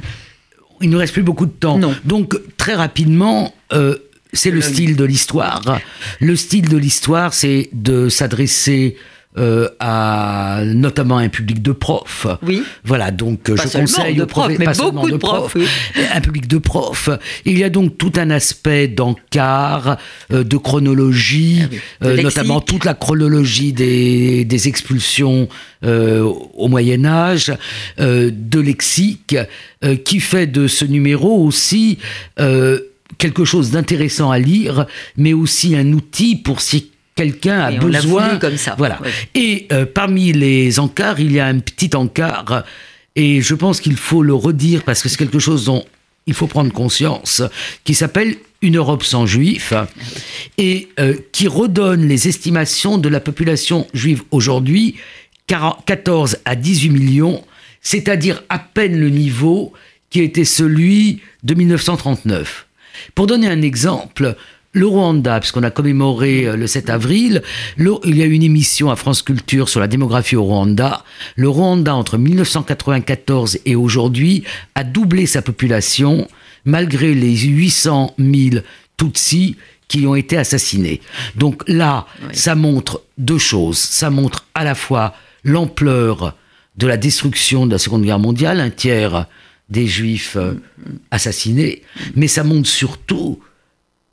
il nous reste plus beaucoup de temps. Non. Donc, très rapidement, euh, c'est le Le- style de l'histoire. Le style de l'histoire, c'est de s'adresser euh, à notamment un public de profs. Oui. Voilà, donc euh, Pas je conseille de aux profs, mais pas beaucoup de profs, oui. un public de profs. Il y a donc tout un aspect d'encart, euh, de chronologie, Ah oui, euh, notamment toute la chronologie des, des expulsions au Moyen Âge, de lexique, qui fait de ce numéro aussi quelque chose d'intéressant à lire, mais aussi un outil pour si quelqu'un a besoin. comme ça, Voilà. ouais. Et euh, parmi les encarts, il y a un petit encart, et je pense qu'il faut le redire parce que c'est quelque chose dont il faut prendre conscience, qui s'appelle Une Europe sans juifs, et euh, qui redonne les estimations de la population juive aujourd'hui, 40 14 à 18 millions, c'est-à-dire à peine le niveau qui était celui de 1939. Pour donner un exemple, le Rwanda, puisqu'on a commémoré euh, le 7 avril, le- il y a eu une émission à France Culture sur la démographie au Rwanda. Le Rwanda, entre 1994 et aujourd'hui, a doublé sa population, malgré les 800 000 Tutsis qui ont été assassinés. Donc là, ça montre deux choses. Ça montre à la fois l'ampleur de la destruction de la Seconde Guerre mondiale, un tiers des Juifs euh, assassinés, mais ça montre surtout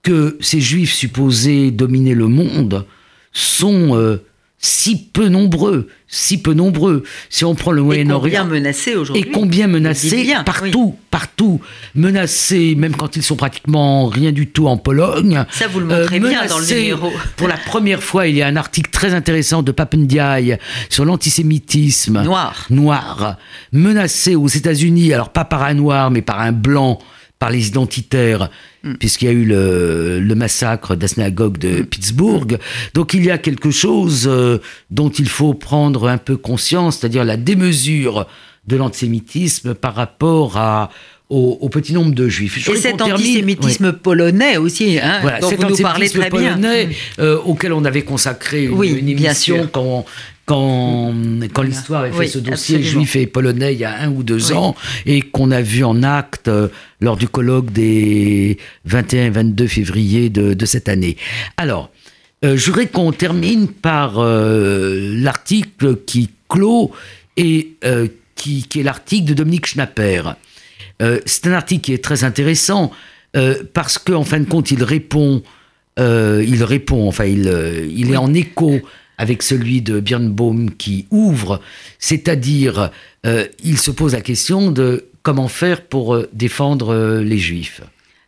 que ces Juifs supposés dominer le monde sont euh, si peu nombreux, si peu nombreux. Si on prend le Et combien Moyen-Orient menacés aujourd'hui et combien menacés bien, partout, partout, menacés même quand ils sont pratiquement rien du tout en Pologne. Euh, Ça, vous le montrez bien dans le numéro. Pour la première fois, il y a un article très intéressant de Papendiaï sur l'antisémitisme Noir. noir, menacé aux États-Unis, alors pas par un noir, mais par un blanc par les identitaires, mm. puisqu'il y a eu le, massacre de la synagogue de mm. Pittsburgh. Donc il y a quelque chose euh, dont il faut prendre un peu conscience, c'est-à-dire la démesure de l'antisémitisme par rapport à, au, petit nombre de juifs. et cet antisémitisme polonais aussi, hein, dont vous nous parlez très polonais, bien. Euh, auquel on avait consacré une, émission quand, quand, quand l'histoire avait fait ce dossier juif et polonais il y a un ou deux ans, et qu'on a vu en acte euh, lors du colloque des 21 et 22 février de, cette année. Alors, euh, je voudrais qu'on termine par l'article qui clôt et qui, qui, est l'article de Dominique Schnapper. Euh, c'est un article qui est très intéressant euh, parce qu'en fin de compte, il répond, euh, il répond, enfin, il, il est en écho avec celui de Birnbaum qui ouvre, c'est-à-dire, il se pose la question de comment faire pour défendre les juifs.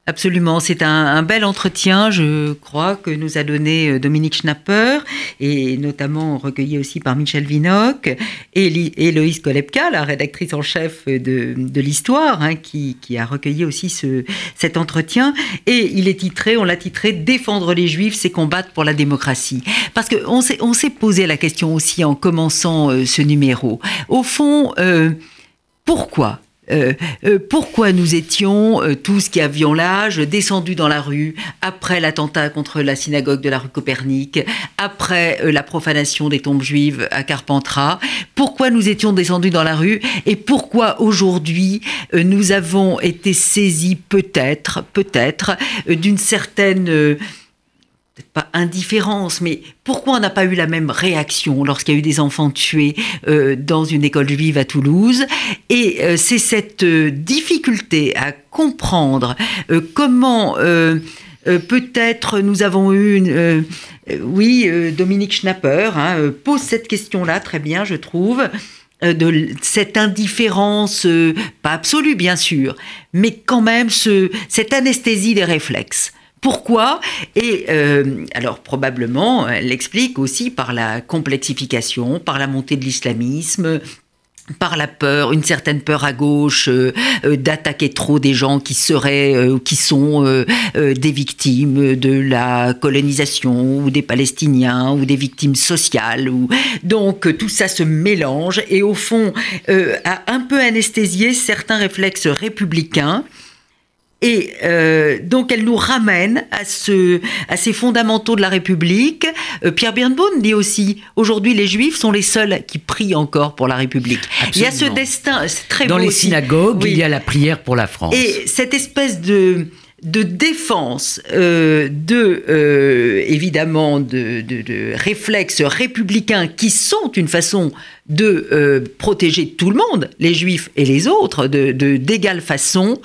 Absolument, c'est un, bel entretien, je crois, que nous a donné euh, Dominique Schnapper, et notamment recueilli aussi par Michel Vinoc, et Loïs Kolepka, la rédactrice en chef de, l'histoire, hein, qui, a recueilli aussi ce, cet entretien. Et il est titré, on l'a titré Défendre les Juifs, c'est combattre pour la démocratie. Parce qu'on s'est, on s'est posé la question aussi en commençant euh, ce numéro. Au fond, euh, pourquoi euh, euh, pourquoi nous étions euh, tous qui avions l'âge descendus dans la rue après l'attentat contre la synagogue de la rue Copernic, après la profanation des tombes juives à Carpentras, pourquoi nous étions descendus dans la rue et pourquoi aujourd'hui nous avons été saisis peut-être, peut-être, d'une certaine peut-être pas indifférence, mais pourquoi on n'a pas eu la même réaction lorsqu'il y a eu des enfants tués euh, dans une école juive à Toulouse? Et euh, c'est cette euh, difficulté à comprendre comment peut-être nous avons eu une... oui, Dominique Schnapper hein, pose cette question-là très bien, je trouve de cette indifférence, pas absolue bien sûr, mais quand même ce, cette anesthésie des réflexes. Pourquoi Et euh, alors probablement, elle l'explique aussi par la complexification, par la montée de l'islamisme, par la peur, une certaine peur à gauche euh, euh, d'attaquer trop des gens qui seraient ou qui sont des victimes de la colonisation ou des Palestiniens ou des victimes sociales. Ou... Donc tout ça se mélange et au fond a un peu anesthésié certains réflexes républicains et euh, donc elle nous ramène à, ce, à ces fondamentaux de la République. Euh, Pierre Birnbaum dit aussi, aujourd'hui les Juifs sont les seuls qui prient encore pour la République. Il y a ce destin, c'est très Dans les synagogues, il y a la prière pour la France. Et cette espèce de de défense euh, de évidemment de, de, de, réflexes républicains qui sont une façon de euh, protéger tout le monde, les juifs et les autres, de, d'égale façon.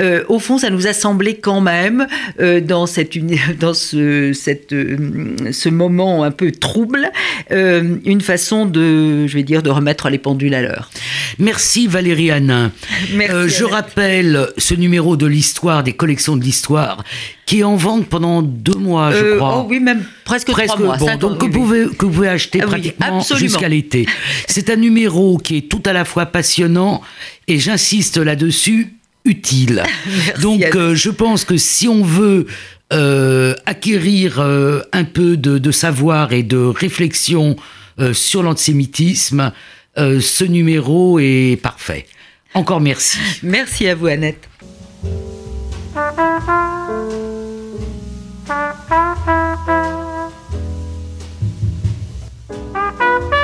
Euh, au fond, ça nous a semblé quand même, euh, dans, cette, dans ce, cette, ce moment un peu trouble, une façon de, je vais dire, de remettre les pendules à l'heure. Merci Valérie Hanin. je rappelle ce numéro de l'histoire, des collections de l'histoire, qui est en vente pendant deux mois, je crois. Oh oui, même presque, trois mois. Bon, donc que, vous pouvez, que vous pouvez acheter ah pratiquement jusqu'à l'été. C'est un numéro qui est tout à la fois passionnant et j'insiste là-dessus, utile. Donc euh, je pense que si on veut euh, acquérir euh, un peu de, savoir et de réflexion sur l'antisémitisme, ce numéro est parfait. Encore merci. Merci à vous Annette. Thank you.